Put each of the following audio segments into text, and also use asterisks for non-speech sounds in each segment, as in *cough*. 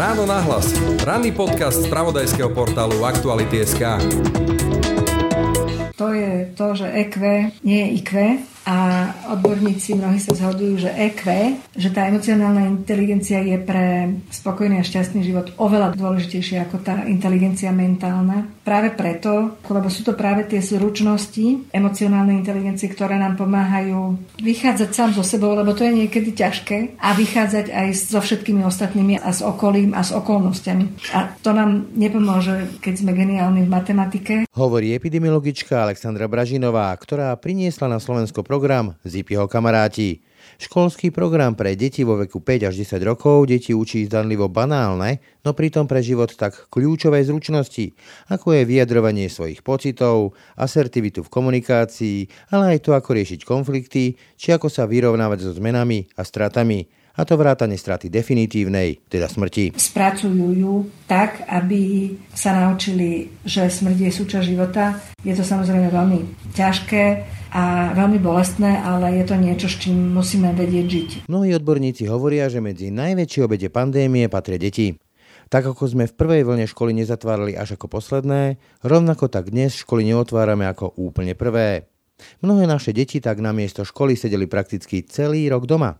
Ráno nahlas. Ranný podcast z pravodajského portálu Aktuality.sk. To je to, že EQ nie je IQ, a odborníci mnohí sa zhodujú, že EQ, že tá emocionálna inteligencia je pre spokojný a šťastný život oveľa dôležitejšia ako tá inteligencia mentálna. Práve preto, lebo sú to práve tie zručnosti emocionálnej inteligencie, ktoré nám pomáhajú vychádzať sám so sebou, lebo to je niekedy ťažké a vychádzať aj so všetkými ostatnými a s okolím a s okolnostiami. A to nám nepomôže, keď sme geniálni v matematike. Hovorí epidemiologička Alexandra Bražinová, ktorá priniesla na Slovensko program Zipiho kamaráti. Školský program pre deti vo veku 5 až 10 rokov deti učí zdanlivo banálne, no pritom pre život tak kľúčové zručnosti, ako je vyjadrovanie svojich pocitov, asertivitu v komunikácii, ale aj to, ako riešiť konflikty, či ako sa vyrovnávať so zmenami a stratami a to vrátane straty definitívnej, teda smrti. Spracujú ju tak, aby sa naučili, že smrť je súčasť života. Je to samozrejme veľmi ťažké a veľmi bolestné, ale je to niečo, s čím musíme vedieť žiť. Mnohí odborníci hovoria, že medzi najväčšie obede pandémie patria deti. Tak ako sme v prvej vlne školy nezatvárali až ako posledné, rovnako tak dnes školy neotvárame ako úplne prvé. Mnohé naše deti tak na miesto školy sedeli prakticky celý rok doma.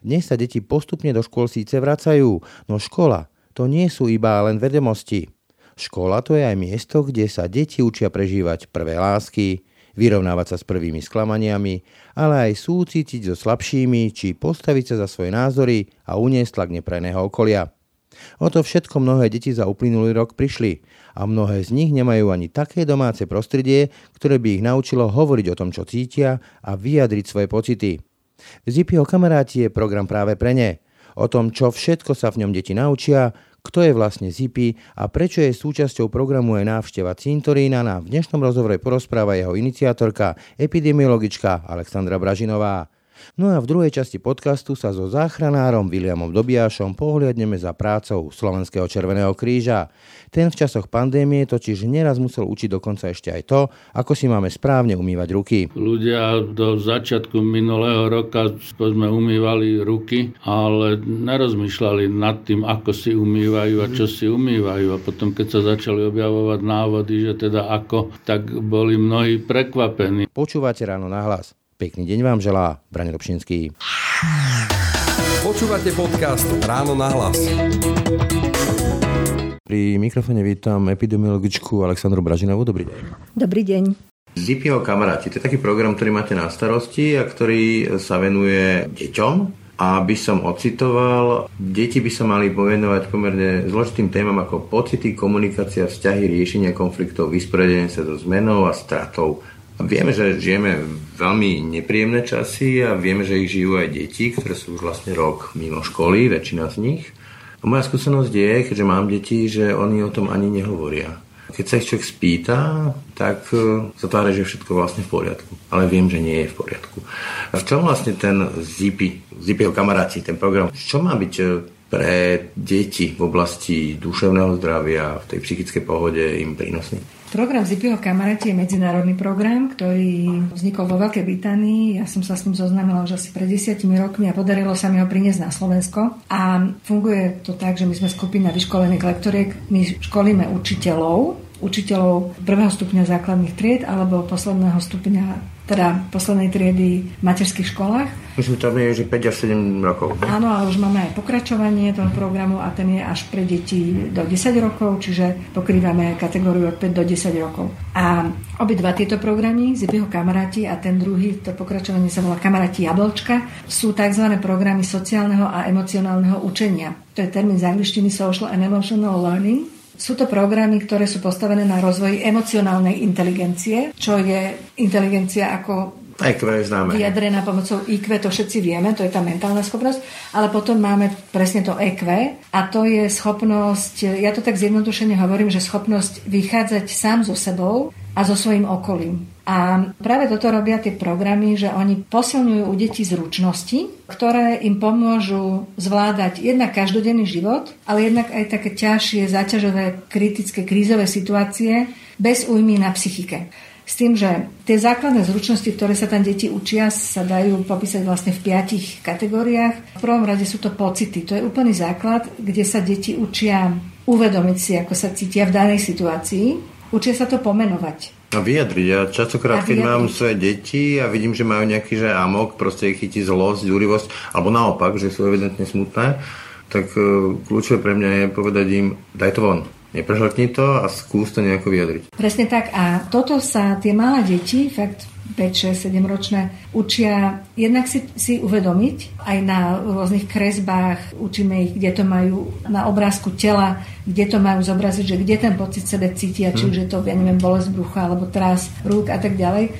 Dnes sa deti postupne do škôl síce vracajú, no škola to nie sú iba len vedomosti. Škola to je aj miesto, kde sa deti učia prežívať prvé lásky, vyrovnávať sa s prvými sklamaniami, ale aj súcitiť so slabšími, či postaviť sa za svoje názory a uniesť tlak neprajného okolia. O to všetko mnohé deti za uplynulý rok prišli a mnohé z nich nemajú ani také domáce prostredie, ktoré by ich naučilo hovoriť o tom, čo cítia a vyjadriť svoje pocity. Zipiho kamaráti je program práve pre ne. O tom, čo všetko sa v ňom deti naučia, kto je vlastne Zipi a prečo je súčasťou programu aj návšteva cintorína na v dnešnom rozhovore porozpráva jeho iniciatorka, epidemiologička Alexandra Bražinová. No a v druhej časti podcastu sa so záchranárom Williamom Dobiašom pohliadneme za prácou Slovenského Červeného kríža. Ten v časoch pandémie totiž neraz musel učiť dokonca ešte aj to, ako si máme správne umývať ruky. Ľudia do začiatku minulého roka sme umývali ruky, ale nerozmýšľali nad tým, ako si umývajú a čo si umývajú. A potom, keď sa začali objavovať návody, že teda ako, tak boli mnohí prekvapení. Počúvate ráno na hlas. Pekný deň vám želá Brane Robšinský. Počúvate podcast Ráno na hlas. Pri mikrofóne vítam epidemiologičku Aleksandru Bražinovú. Dobrý deň. Dobrý deň. Zipiho kamaráti, to je taký program, ktorý máte na starosti a ktorý sa venuje deťom. A by som ocitoval, deti by sa mali povenovať pomerne zložitým témam ako pocity, komunikácia, vzťahy, riešenia konfliktov, vysporiadenie sa so zmenou a stratou Vieme, že žijeme veľmi nepríjemné časy a vieme, že ich žijú aj deti, ktoré sú už vlastne rok mimo školy, väčšina z nich. A moja skúsenosť je, keďže mám deti, že oni o tom ani nehovoria. Keď sa ich človek spýta, tak e, sa tváre, že je všetko vlastne v poriadku. Ale viem, že nie je v poriadku. A v čom vlastne ten Zipi, Zipiho kamaráti, ten program, čo má byť e, pre deti v oblasti duševného zdravia, v tej psychickej pohode im prínosný? Program Zipiho kamaráti je medzinárodný program, ktorý vznikol vo Veľkej Británii. Ja som sa s ním zoznámila už asi pred desiatimi rokmi a podarilo sa mi ho priniesť na Slovensko. A funguje to tak, že my sme skupina vyškolených lektoriek, my školíme učiteľov, učiteľov prvého stupňa základných tried alebo posledného stupňa teda poslednej triedy v materských školách. Myslím, tam je, že 5 až 7 rokov. Ne? Áno, ale už máme aj pokračovanie toho programu a ten je až pre deti do 10 rokov, čiže pokrývame kategóriu od 5 do 10 rokov. A obidva tieto programy, Zipiho kamaráti a ten druhý, to pokračovanie sa volá Kamaráti Jablčka, sú tzv. programy sociálneho a emocionálneho učenia. To je termín z angličtiny Social and Emotional Learning sú to programy, ktoré sú postavené na rozvoji emocionálnej inteligencie, čo je inteligencia ako IQ známe. Vyjadrená pomocou IQ, to všetci vieme, to je tá mentálna schopnosť, ale potom máme presne to EQ a to je schopnosť, ja to tak zjednodušene hovorím, že schopnosť vychádzať sám so sebou a so svojím okolím. A práve toto robia tie programy, že oni posilňujú u detí zručnosti, ktoré im pomôžu zvládať jednak každodenný život, ale jednak aj také ťažšie, zaťažové, kritické, krízové situácie bez újmy na psychike. S tým, že tie základné zručnosti, ktoré sa tam deti učia, sa dajú popísať vlastne v piatich kategóriách. V prvom rade sú to pocity. To je úplný základ, kde sa deti učia uvedomiť si, ako sa cítia v danej situácii. Učia sa to pomenovať. A vyjadriť. Ja častokrát, keď mám svoje deti a vidím, že majú nejaký že amok, proste ich chytí zlosť, zúrivosť, alebo naopak, že sú evidentne smutné, tak e, kľúčové pre mňa je povedať im, daj to von neprehltni to a skús to nejako vyjadriť. Presne tak. A toto sa tie malé deti, fakt 5, 6, 7 ročné, učia jednak si, si uvedomiť aj na rôznych kresbách, učíme ich, kde to majú na obrázku tela, kde to majú zobraziť, že kde ten pocit sebe cítia, či už je to, ja neviem, bolesť brucha alebo tras rúk a tak ďalej.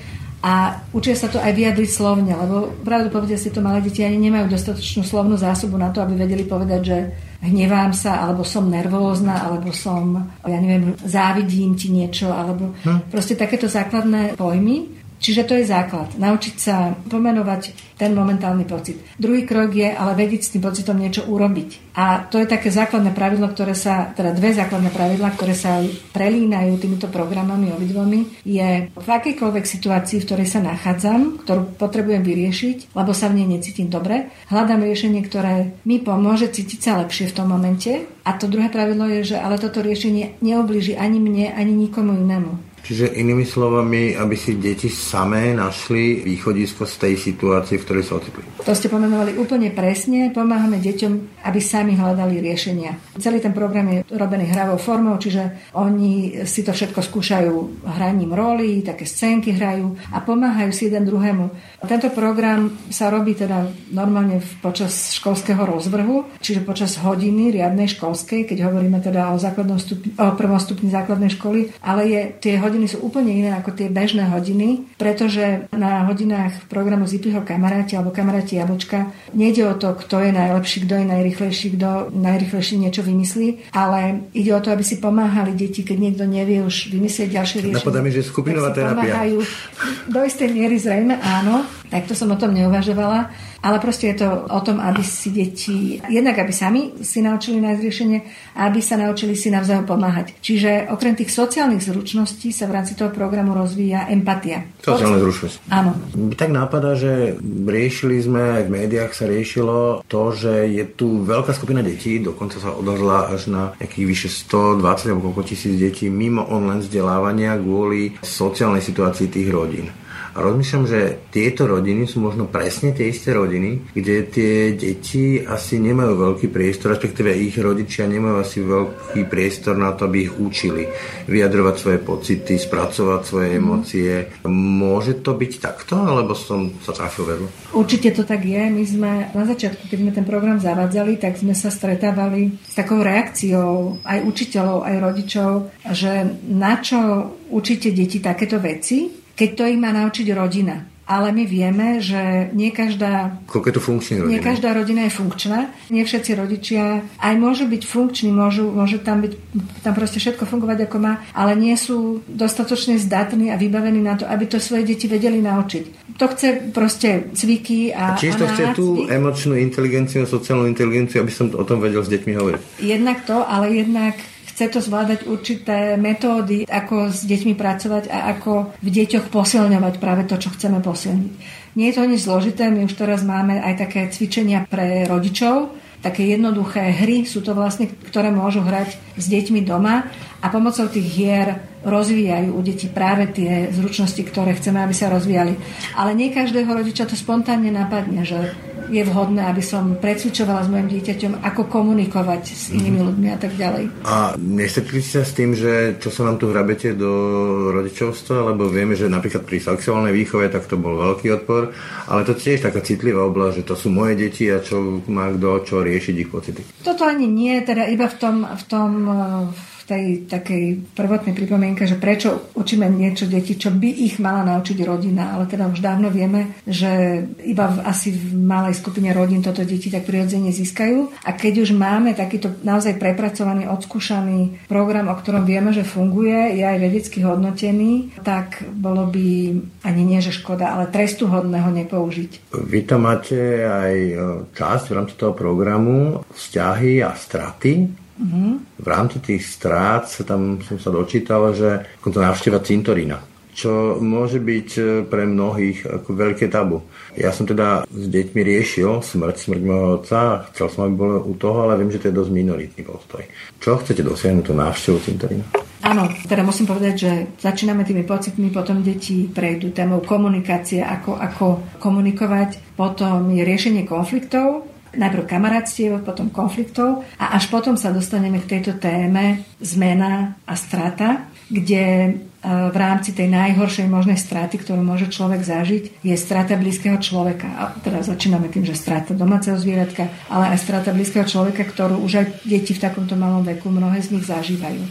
A učia sa to aj vyjadriť slovne, lebo pravdu povedia si to malé deti ani nemajú dostatočnú slovnú zásobu na to, aby vedeli povedať, že hnevám sa, alebo som nervózna, alebo som, ja neviem, závidím ti niečo, alebo hm. proste takéto základné pojmy. Čiže to je základ. Naučiť sa pomenovať ten momentálny pocit. Druhý krok je ale vedieť s tým pocitom niečo urobiť. A to je také základné pravidlo, ktoré sa, teda dve základné pravidla, ktoré sa prelínajú týmito programami obidvomi, je v akejkoľvek situácii, v ktorej sa nachádzam, ktorú potrebujem vyriešiť, lebo sa v nej necítim dobre, hľadám riešenie, ktoré mi pomôže cítiť sa lepšie v tom momente. A to druhé pravidlo je, že ale toto riešenie neoblíži ani mne, ani nikomu inému. Čiže inými slovami, aby si deti samé našli východisko z tej situácie, v ktorej sa ocitli. To ste pomenovali úplne presne. Pomáhame deťom, aby sami hľadali riešenia. Celý ten program je robený hravou formou, čiže oni si to všetko skúšajú hraním roli, také scénky hrajú a pomáhajú si jeden druhému. Tento program sa robí teda normálne počas školského rozvrhu, čiže počas hodiny riadnej školskej, keď hovoríme teda o, základnom stupni, o prvom stupni základnej školy, ale je tie hodiny hodiny sú úplne iné ako tie bežné hodiny, pretože na hodinách programu Zipiho kamaráti alebo kamaráti Jablčka nejde o to, kto je najlepší, kto je najrychlejší, kto najrychlejší niečo vymyslí, ale ide o to, aby si pomáhali deti, keď niekto nevie už vymyslieť ďalšie riešenie. Napadá mi, že skupinová terapia. Pomáhajú. *laughs* Do istej miery zrejme áno, takto som o tom neuvažovala ale proste je to o tom, aby si deti, jednak aby sami si naučili nájsť riešenie a aby sa naučili si navzájom pomáhať. Čiže okrem tých sociálnych zručností sa v rámci toho programu rozvíja empatia. Sociálne zručnosti. Áno. Tak nápada, že riešili sme, aj v médiách sa riešilo to, že je tu veľká skupina detí, dokonca sa odhodla až na nejakých vyše 120 alebo koľko tisíc detí mimo online vzdelávania kvôli sociálnej situácii tých rodín. A rozmýšľam, že tieto rodiny sú možno presne tie isté rodiny, kde tie deti asi nemajú veľký priestor, respektíve ich rodičia nemajú asi veľký priestor na to, aby ich učili vyjadrovať svoje pocity, spracovať svoje mm. emócie. Môže to byť takto, alebo som sa trafil vedľa? Určite to tak je. My sme na začiatku, keď sme ten program zavádzali, tak sme sa stretávali s takou reakciou aj učiteľov, aj rodičov, že na čo učíte deti takéto veci, keď to ich má naučiť rodina. Ale my vieme, že nie každá, Koľko je to funkčný rodina? nie každá rodina je funkčná. Nie všetci rodičia aj môžu byť funkční, môžu, môže tam byť tam proste všetko fungovať ako má, ale nie sú dostatočne zdatní a vybavení na to, aby to svoje deti vedeli naučiť. To chce proste cviky a, a Čiže to chce tú emočnú inteligenciu, sociálnu inteligenciu, aby som o tom vedel s deťmi hovoriť. Jednak to, ale jednak chce to zvládať určité metódy, ako s deťmi pracovať a ako v deťoch posilňovať práve to, čo chceme posilniť. Nie je to nič zložité, my už teraz máme aj také cvičenia pre rodičov, také jednoduché hry sú to vlastne, ktoré môžu hrať s deťmi doma a pomocou tých hier rozvíjajú u detí práve tie zručnosti, ktoré chceme, aby sa rozvíjali. Ale nie každého rodiča to spontánne napadne, že je vhodné, aby som precvičovala s mojim dieťaťom, ako komunikovať s inými mhm. ľuďmi a tak ďalej. A nestretli sa s tým, že čo sa nám tu hrabete do rodičovstva, lebo vieme, že napríklad pri sexuálnej výchove tak to bol veľký odpor, ale to tiež taká citlivá oblasť, že to sú moje deti a čo má kto čo riešiť ich pocity. Toto ani nie, teda iba v tom, v tom v tej takej prvotnej pripomienke, že prečo učíme niečo deti, čo by ich mala naučiť rodina, ale teda už dávno vieme, že iba v, asi v malej skupine rodín toto deti tak prirodzene získajú. A keď už máme takýto naozaj prepracovaný, odskúšaný program, o ktorom vieme, že funguje, je aj vedecky hodnotený, tak bolo by ani nie, že škoda, ale trestu hodného nepoužiť. Vy tam máte aj e, časť v rámci toho programu vzťahy a straty. V rámci tých strát sa tam som sa dočítal, že to návšteva cintorína. čo môže byť e, pre mnohých ako veľké tabu. Ja som teda s deťmi riešil smrť, smrť môjho otca, chcel som, aby bol u toho, ale viem, že to je dosť minoritný postoj. Čo chcete dosiahnuť tú návštevu cintorína? Áno, teda musím povedať, že začíname tými pocitmi, potom deti prejdú témou komunikácie, ako, ako komunikovať, potom je riešenie konfliktov, najprv kamarátstiev, potom konfliktov a až potom sa dostaneme k tejto téme zmena a strata, kde v rámci tej najhoršej možnej straty, ktorú môže človek zažiť, je strata blízkeho človeka. A teda začíname tým, že strata domáceho zvieratka, ale aj strata blízkeho človeka, ktorú už aj deti v takomto malom veku mnohé z nich zažívajú.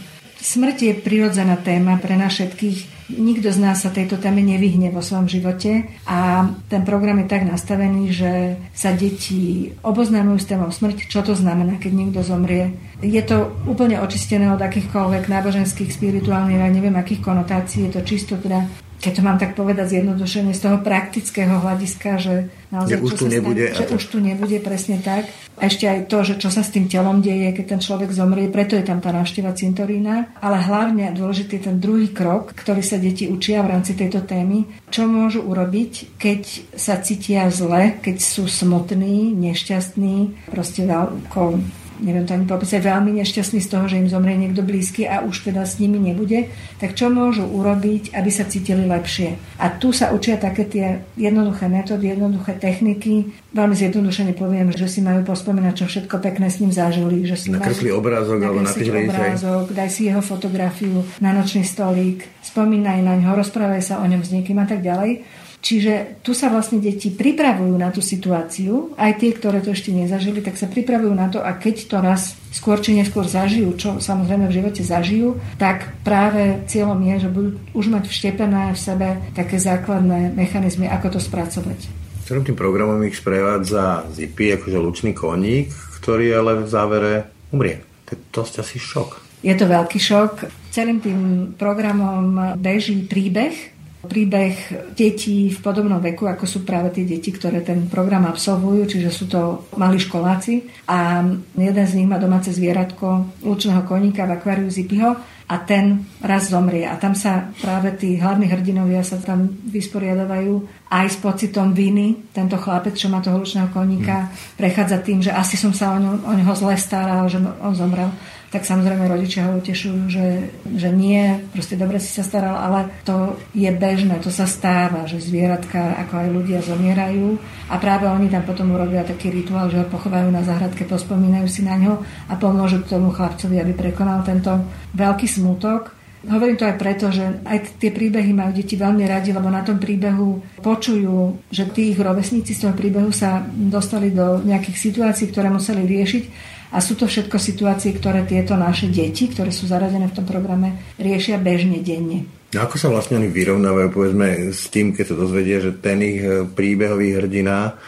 Smrť je prirodzená téma pre nás všetkých nikto z nás sa tejto téme nevyhne vo svojom živote a ten program je tak nastavený, že sa deti oboznamujú s témou smrti, čo to znamená, keď niekto zomrie. Je to úplne očistené od akýchkoľvek náboženských, spirituálnych a neviem akých konotácií. Je to čisto teda keď to mám tak povedať zjednodušene, z toho praktického hľadiska, že naozaj, že už tu nebude. Stane, že už tu nebude presne tak. A ešte aj to, že čo sa s tým telom deje, keď ten človek zomrie, preto je tam tá návšteva cintorína. Ale hlavne dôležitý je ten druhý krok, ktorý sa deti učia v rámci tejto témy. Čo môžu urobiť, keď sa cítia zle, keď sú smutní, nešťastní, proste ako neviem to ani popísať, veľmi nešťastní z toho, že im zomrie niekto blízky a už teda s nimi nebude, tak čo môžu urobiť, aby sa cítili lepšie. A tu sa učia také tie jednoduché metódy, jednoduché techniky. Veľmi zjednodušene poviem, že si majú pospomínať, čo všetko pekné s ním zažili. Že si nakresli majú, obrázok alebo napísali obrázok, daj si jeho fotografiu na nočný stolík, spomínaj na ňo, rozprávaj sa o ňom s niekým a tak ďalej. Čiže tu sa vlastne deti pripravujú na tú situáciu, aj tie, ktoré to ešte nezažili, tak sa pripravujú na to a keď to raz skôr či neskôr zažijú, čo samozrejme v živote zažijú, tak práve cieľom je, že budú už mať vštepené v sebe také základné mechanizmy, ako to spracovať. Celým tým programom ich sprevádza Zippy, akože lučný koník, ktorý ale v závere umrie. To je dosť asi šok. Je to veľký šok. Celým tým programom beží príbeh, príbeh detí v podobnom veku, ako sú práve tie deti, ktoré ten program absolvujú, čiže sú to malí školáci a jeden z nich má domáce zvieratko lučného koníka v akváriu Zipiho a ten raz zomrie. A tam sa práve tí hlavní hrdinovia sa tam vysporiadavajú aj s pocitom viny. Tento chlapec, čo má toho lučného koníka, prechádza tým, že asi som sa o, ňo, o neho zle staral, že on zomrel tak samozrejme rodičia ho utešujú, že, že nie, proste dobre si sa staral, ale to je bežné, to sa stáva, že zvieratka ako aj ľudia zomierajú a práve oni tam potom urobia taký rituál, že ho pochovajú na záhradke, pospomínajú si na ňo a pomôžu tomu chlapcovi, aby prekonal tento veľký smutok. Hovorím to aj preto, že aj tie príbehy majú deti veľmi radi, lebo na tom príbehu počujú, že tí ich rovesníci z toho príbehu sa dostali do nejakých situácií, ktoré museli riešiť a sú to všetko situácie, ktoré tieto naše deti, ktoré sú zaradené v tom programe, riešia bežne, denne. No ako sa vlastne oni vyrovnávajú, povedzme, s tým, keď sa dozvedia, že ten ich e, príbehový hrdina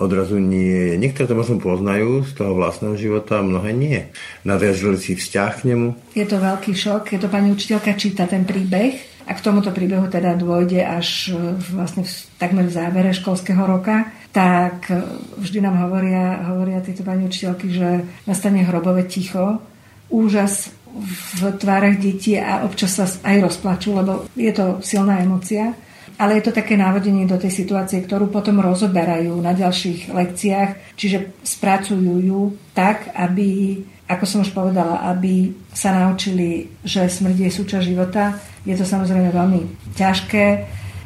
odrazu nie je. Niektoré to možno poznajú z toho vlastného života, mnohé nie. Nadviažili si vzťah k nemu? Je to veľký šok. Je to pani učiteľka číta ten príbeh a k tomuto príbehu teda dôjde až e, vlastne v, takmer v závere školského roka, tak e, vždy nám hovoria, hovoria tieto pani učiteľky, že nastane hrobové ticho, úžas v tvárach detí a občas sa aj rozplačú, lebo je to silná emocia. Ale je to také návodenie do tej situácie, ktorú potom rozoberajú na ďalších lekciách, čiže spracujú ju tak, aby ako som už povedala, aby sa naučili, že smrť je súčasť života. Je to samozrejme veľmi ťažké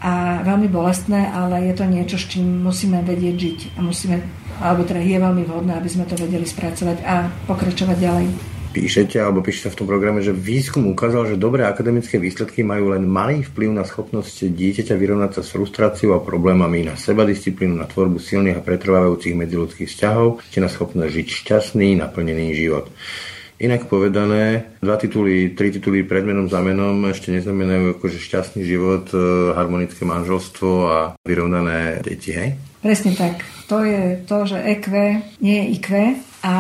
a veľmi bolestné, ale je to niečo, s čím musíme vedieť žiť a musíme, alebo teda je veľmi vhodné, aby sme to vedeli spracovať a pokračovať ďalej píšete, alebo píšete v tom programe, že výskum ukázal, že dobré akademické výsledky majú len malý vplyv na schopnosť dieťaťa vyrovnať sa s frustráciou a problémami, na seba disciplínu, na tvorbu silných a pretrvávajúcich medziludských vzťahov, či na schopnosť žiť šťastný, naplnený život. Inak povedané, dva tituly, tri tituly pred menom za menom ešte neznamenajú akože šťastný život, e, harmonické manželstvo a vyrovnané deti, hej? Presne tak. To je to, že EQ nie je IQ, a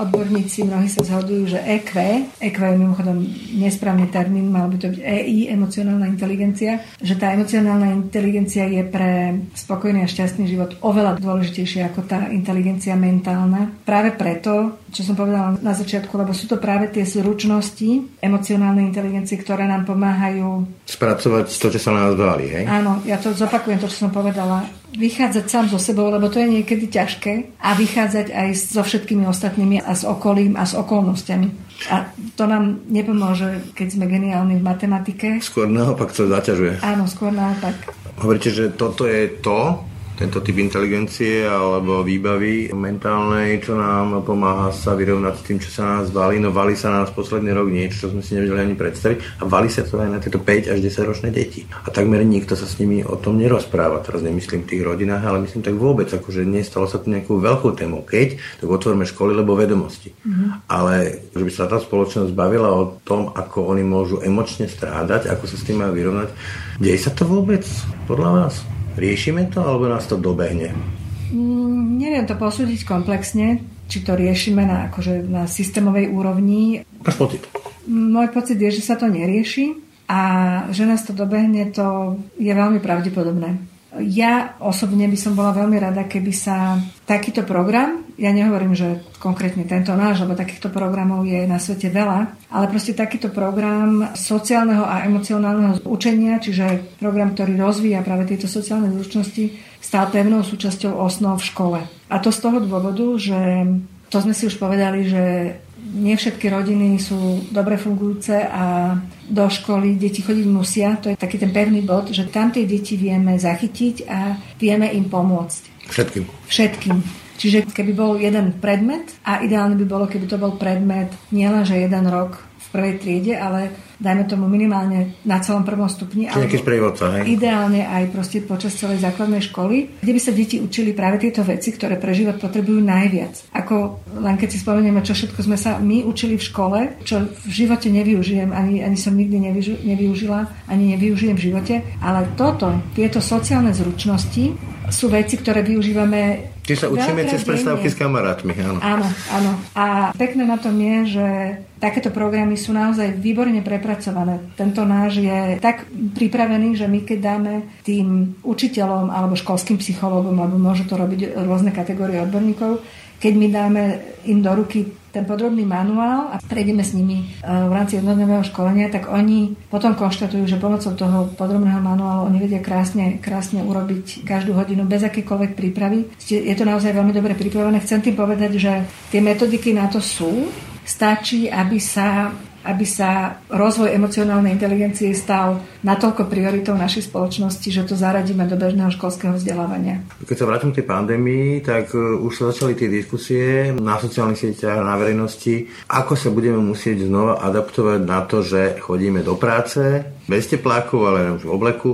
odborníci mnohí sa zhodujú, že EQ, EQ je mimochodom nesprávny termín, mal by to byť EI, emocionálna inteligencia, že tá emocionálna inteligencia je pre spokojný a šťastný život oveľa dôležitejšia ako tá inteligencia mentálna. Práve preto, čo som povedala na začiatku, lebo sú to práve tie zručnosti emocionálnej inteligencie, ktoré nám pomáhajú spracovať to, čo sa na nás dali, hej? Áno, ja to zopakujem, to, čo som povedala vychádzať sám so sebou, lebo to je niekedy ťažké a vychádzať aj so všetkými ostatnými a s okolím a s okolnostiami. A to nám nepomôže, keď sme geniálni v matematike. Skôr naopak to zaťažuje. Áno, skôr naopak. Hovoríte, že toto je to, tento typ inteligencie alebo výbavy mentálnej, čo nám pomáha sa vyrovnať s tým, čo sa nás valí. No valí sa nás posledný rok niečo, čo sme si nevedeli ani predstaviť a valí sa to aj na tieto 5 až 10 ročné deti. A takmer nikto sa s nimi o tom nerozpráva. Teraz nemyslím v tých rodinách, ale myslím tak vôbec, akože nestalo sa to nejakú veľkú tému. Keď, tak otvorme školy, lebo vedomosti. Mm-hmm. Ale že by sa tá spoločnosť bavila o tom, ako oni môžu emočne strádať, ako sa s tým majú vyrovnať. Deje sa to vôbec podľa vás? Riešime to, alebo nás to dobehne? Mm, neviem to posúdiť komplexne, či to riešime na, akože na systémovej úrovni. Máš pocit? Môj pocit je, že sa to nerieši a že nás to dobehne, to je veľmi pravdepodobné. Ja osobne by som bola veľmi rada, keby sa takýto program, ja nehovorím, že konkrétne tento náš, lebo takýchto programov je na svete veľa, ale proste takýto program sociálneho a emocionálneho učenia, čiže program, ktorý rozvíja práve tieto sociálne zručnosti, stal pevnou súčasťou osnov v škole. A to z toho dôvodu, že to sme si už povedali, že nie všetky rodiny sú dobre fungujúce a do školy deti chodiť musia. To je taký ten pevný bod, že tam tie deti vieme zachytiť a vieme im pomôcť. Všetkým. Všetkým. Čiže keby bol jeden predmet, a ideálne by bolo, keby to bol predmet nielen, že jeden rok v prvej triede, ale dajme tomu minimálne na celom prvom stupni. Čiže nejaký sprievodca, hej? Ideálne aj proste počas celej základnej školy, kde by sa deti učili práve tieto veci, ktoré pre život potrebujú najviac. Ako len keď si spomenieme, čo všetko sme sa my učili v škole, čo v živote nevyužijem, ani, ani som nikdy nevyužila, ani nevyužijem v živote, ale toto, tieto sociálne zručnosti sú veci, ktoré využívame Čiže sa učíme cez prestávky s kamarátmi, áno. Áno, áno. A pekné na tom je, že takéto programy sú naozaj výborne prepracované. Tento náš je tak pripravený, že my keď dáme tým učiteľom alebo školským psychológom, alebo môžu to robiť rôzne kategórie odborníkov, keď my dáme im do ruky ten podrobný manuál a prejdeme s nimi e, v rámci jednodňového školenia, tak oni potom konštatujú, že pomocou toho podrobného manuálu oni vedia krásne, krásne urobiť každú hodinu bez akékoľvek prípravy. Je to naozaj veľmi dobre pripravené. Chcem tým povedať, že tie metodiky na to sú. Stačí, aby sa aby sa rozvoj emocionálnej inteligencie stal natoľko prioritou našej spoločnosti, že to zaradíme do bežného školského vzdelávania. Keď sa vrátim k tej pandémii, tak e, už sa začali tie diskusie na sociálnych sieťach, na verejnosti, ako sa budeme musieť znova adaptovať na to, že chodíme do práce bez teplákov, ale už v obleku,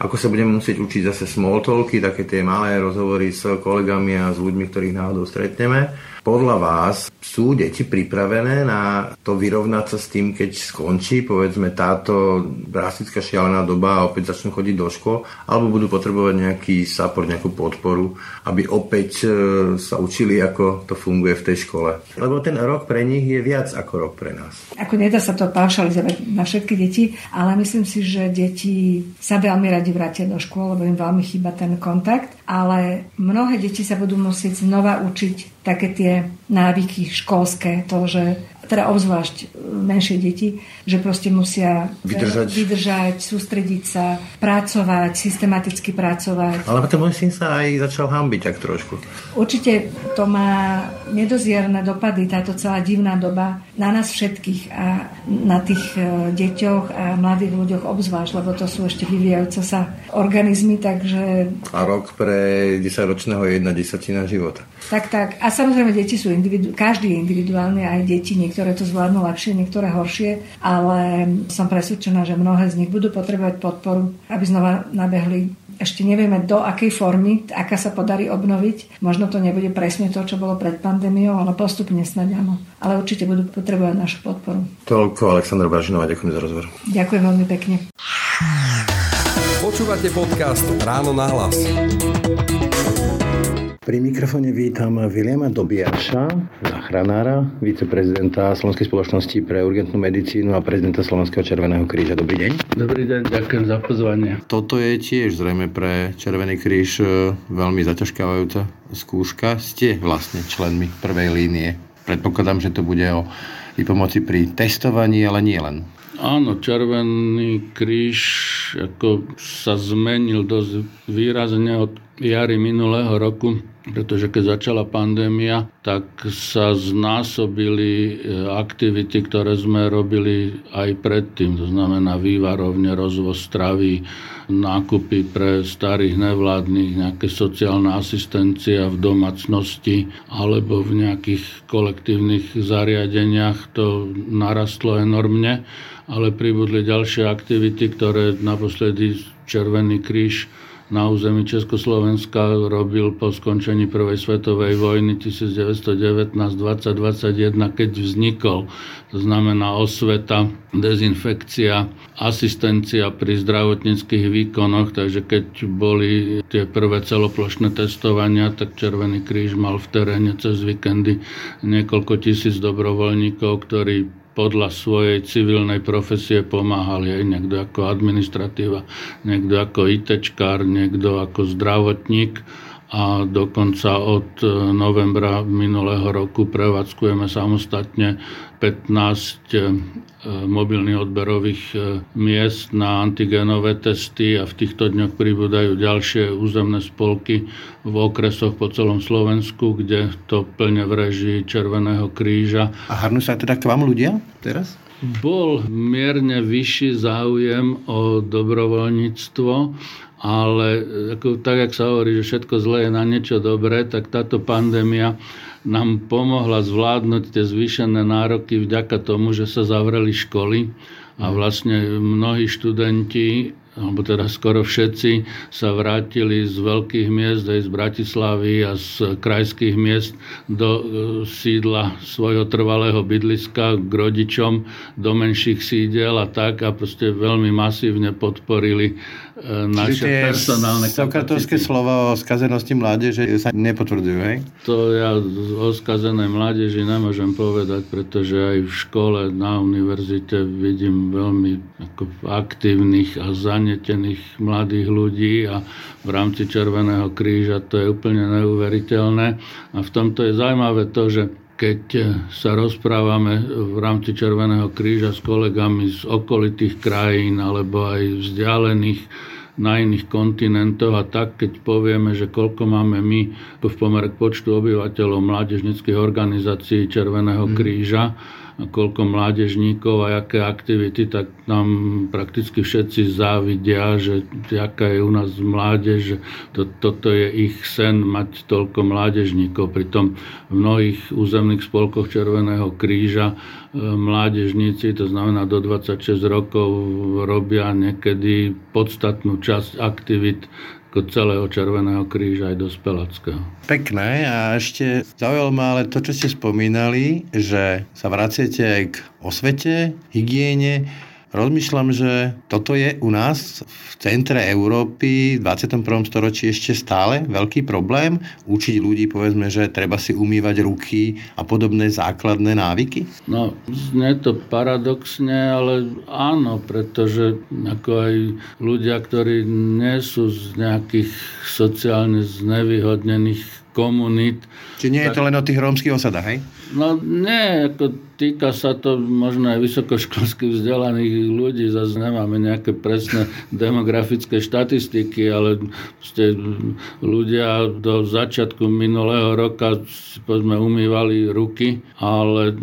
ako sa budeme musieť učiť zase small talky, také tie malé rozhovory s kolegami a s ľuďmi, ktorých náhodou stretneme podľa vás sú deti pripravené na to vyrovnať sa s tým, keď skončí, povedzme, táto drastická šialená doba a opäť začnú chodiť do škôl, alebo budú potrebovať nejaký support, nejakú podporu, aby opäť e, sa učili, ako to funguje v tej škole. Lebo ten rok pre nich je viac ako rok pre nás. Ako nedá sa to paušalizovať na všetky deti, ale myslím si, že deti sa veľmi radi vrátia do škôl, lebo im veľmi chýba ten kontakt, ale mnohé deti sa budú musieť znova učiť také tie návyky školské, to, že teda obzvlášť e, menšie deti, že proste musia vydržať, vydržať sústrediť sa, pracovať, systematicky pracovať. Ale ten môj syn sa aj začal hambiť tak trošku. Určite to má nedozierne dopady, táto celá divná doba na nás všetkých a na tých e, deťoch a mladých ľuďoch obzvlášť, lebo to sú ešte vyvíjajúce sa organizmy, takže... A rok pre 10-ročného je jedna desatina života. Tak, tak. A samozrejme, deti sú individu- každý je individuálny, aj deti, niektoré to zvládnu ľahšie, niektoré horšie, ale som presvedčená, že mnohé z nich budú potrebovať podporu, aby znova nabehli ešte nevieme do akej formy, aká sa podarí obnoviť. Možno to nebude presne to, čo bolo pred pandémiou, ale postupne snáď áno. Ale určite budú potrebovať našu podporu. Toľko Aleksandra Bažinová, ďakujem za rozhovor. Ďakujem veľmi pekne. Počúvate podcast Ráno na hlas. Pri mikrofóne vítam Viliama Dobiaša, záchranára, viceprezidenta Slovenskej spoločnosti pre urgentnú medicínu a prezidenta Slovenského Červeného kríža. Dobrý deň. Dobrý deň, ďakujem za pozvanie. Toto je tiež zrejme pre Červený kríž e, veľmi zaťažkávajúca skúška. Ste vlastne členmi prvej línie. Predpokladám, že to bude o pomoci pri testovaní, ale nie len. Áno, Červený kríž ako sa zmenil dosť výrazne od jary minulého roku pretože keď začala pandémia, tak sa znásobili e, aktivity, ktoré sme robili aj predtým. To znamená vývarovne, rozvoz stravy, nákupy pre starých nevládnych, nejaké sociálna asistencia v domácnosti alebo v nejakých kolektívnych zariadeniach. To narastlo enormne, ale pribudli ďalšie aktivity, ktoré naposledy Červený kríž na území Československa robil po skončení Prvej svetovej vojny 1919-2021, keď vznikol. To znamená osveta, dezinfekcia, asistencia pri zdravotníckých výkonoch, takže keď boli tie prvé celoplošné testovania, tak Červený kríž mal v teréne cez víkendy niekoľko tisíc dobrovoľníkov, ktorí podľa svojej civilnej profesie pomáhali aj niekto ako administratíva, niekto ako ITčkár, niekto ako zdravotník a dokonca od e, novembra minulého roku prevádzkujeme samostatne 15 e, mobilných odberových e, miest na antigenové testy a v týchto dňoch pribúdajú ďalšie územné spolky v okresoch po celom Slovensku, kde to plne v režii Červeného kríža. A hrnú sa teda k vám ľudia teraz? Bol mierne vyšší záujem o dobrovoľníctvo, ale ako, tak, jak sa hovorí, že všetko zlé je na niečo dobré, tak táto pandémia nám pomohla zvládnuť tie zvýšené nároky vďaka tomu, že sa zavreli školy a vlastne mnohí študenti alebo teda skoro všetci sa vrátili z veľkých miest, aj z Bratislavy a z krajských miest do e, sídla svojho trvalého bydliska k rodičom do menších sídel a tak a proste veľmi masívne podporili e, naše Čiže personálne Sokratovské slova o skazenosti mládeže sa nepotvrdzujú, hej? To ja o skazenej mládeži nemôžem povedať, pretože aj v škole, na univerzite vidím veľmi ako aktívnych a zaň zanetených mladých ľudí a v rámci Červeného kríža to je úplne neuveriteľné. A v tomto je zaujímavé to, že keď sa rozprávame v rámci Červeného kríža s kolegami z okolitých krajín alebo aj vzdialených na iných kontinentoch a tak, keď povieme, že koľko máme my v pomere počtu obyvateľov mládežnických organizácií Červeného mhm. kríža, mm koľko mládežníkov a aké aktivity, tak nám prakticky všetci závidia, že aká je u nás mládež, to, toto je ich sen mať toľko mládežníkov. Pritom v mnohých územných spolkoch Červeného kríža e, mládežníci, to znamená do 26 rokov, robia niekedy podstatnú časť aktivít ako celého Červeného kríža aj dospeláckého. Pekné a ešte zaujalo ma ale to, čo ste spomínali, že sa vraciate k osvete, hygiene, Rozmýšľam, že toto je u nás v centre Európy v 21. storočí ešte stále veľký problém. Učiť ľudí, povedzme, že treba si umývať ruky a podobné základné návyky? No, znie to paradoxne, ale áno, pretože ako aj ľudia, ktorí nie sú z nejakých sociálne znevýhodnených komunít. Čiže nie tak, je to len o tých rómskych osadách, hej? No nie, ako týka sa to možno aj vysokoškolských vzdelaných ľudí, zase nemáme nejaké presné demografické štatistiky, ale ste ľudia do začiatku minulého roka povedzme, umývali ruky, ale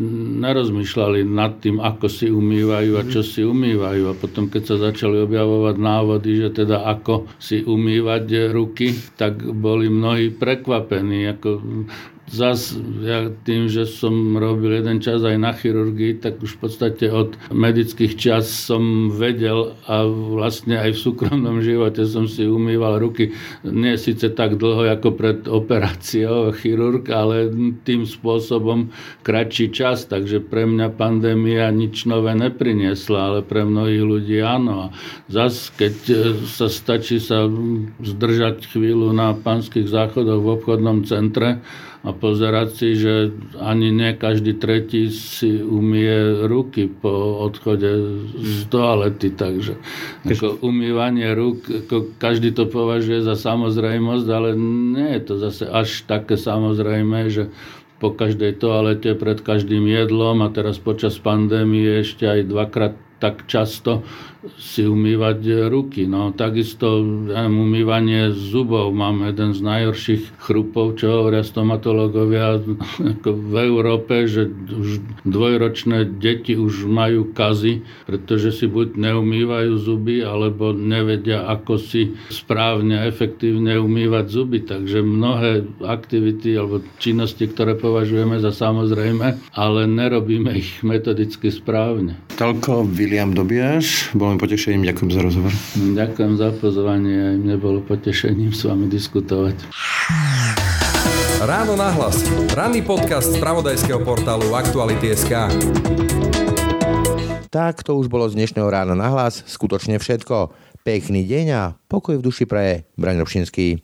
nerozmýšľali nad tým, ako si umývajú a čo si umývajú. A potom, keď sa začali objavovať návody, že teda ako si umývať ruky, tak boli mnohí prekvapení. Ako zas ja tým, že som robil jeden čas aj na chirurgii, tak už v podstate od medických čas som vedel a vlastne aj v súkromnom živote som si umýval ruky. Nie síce tak dlho ako pred operáciou chirurg, ale tým spôsobom kratší čas, takže pre mňa pandémia nič nové nepriniesla, ale pre mnohých ľudí áno. Zas, keď sa stačí sa zdržať chvíľu na pánskych záchodoch v obchodnom centre, a pozerať si, že ani nie každý tretí si umie ruky po odchode z toalety, takže ako umývanie rúk, ako každý to považuje za samozrejmosť, ale nie je to zase až také samozrejme, že po každej toalete, pred každým jedlom a teraz počas pandémie ešte aj dvakrát tak často si umývať ruky. No, takisto ja, umývanie zubov. Mám jeden z najhorších chrupov, čo hovoria stomatológovia *laughs* v Európe, že už dvojročné deti už majú kazy, pretože si buď neumývajú zuby, alebo nevedia, ako si správne, efektívne umývať zuby. Takže mnohé aktivity alebo činnosti, ktoré považujeme za samozrejme, ale nerobíme ich metodicky správne. Toľko William Dobiaš, bol mi potešením. Ďakujem za rozhovor. Ďakujem za pozvanie. Aj mne bolo potešením s vami diskutovať. Ráno nahlas. Ranný podcast z pravodajského portálu Aktuality.sk Tak to už bolo z dnešného rána nahlas. Skutočne všetko. Pekný deň a pokoj v duši pre Braň Robšinský.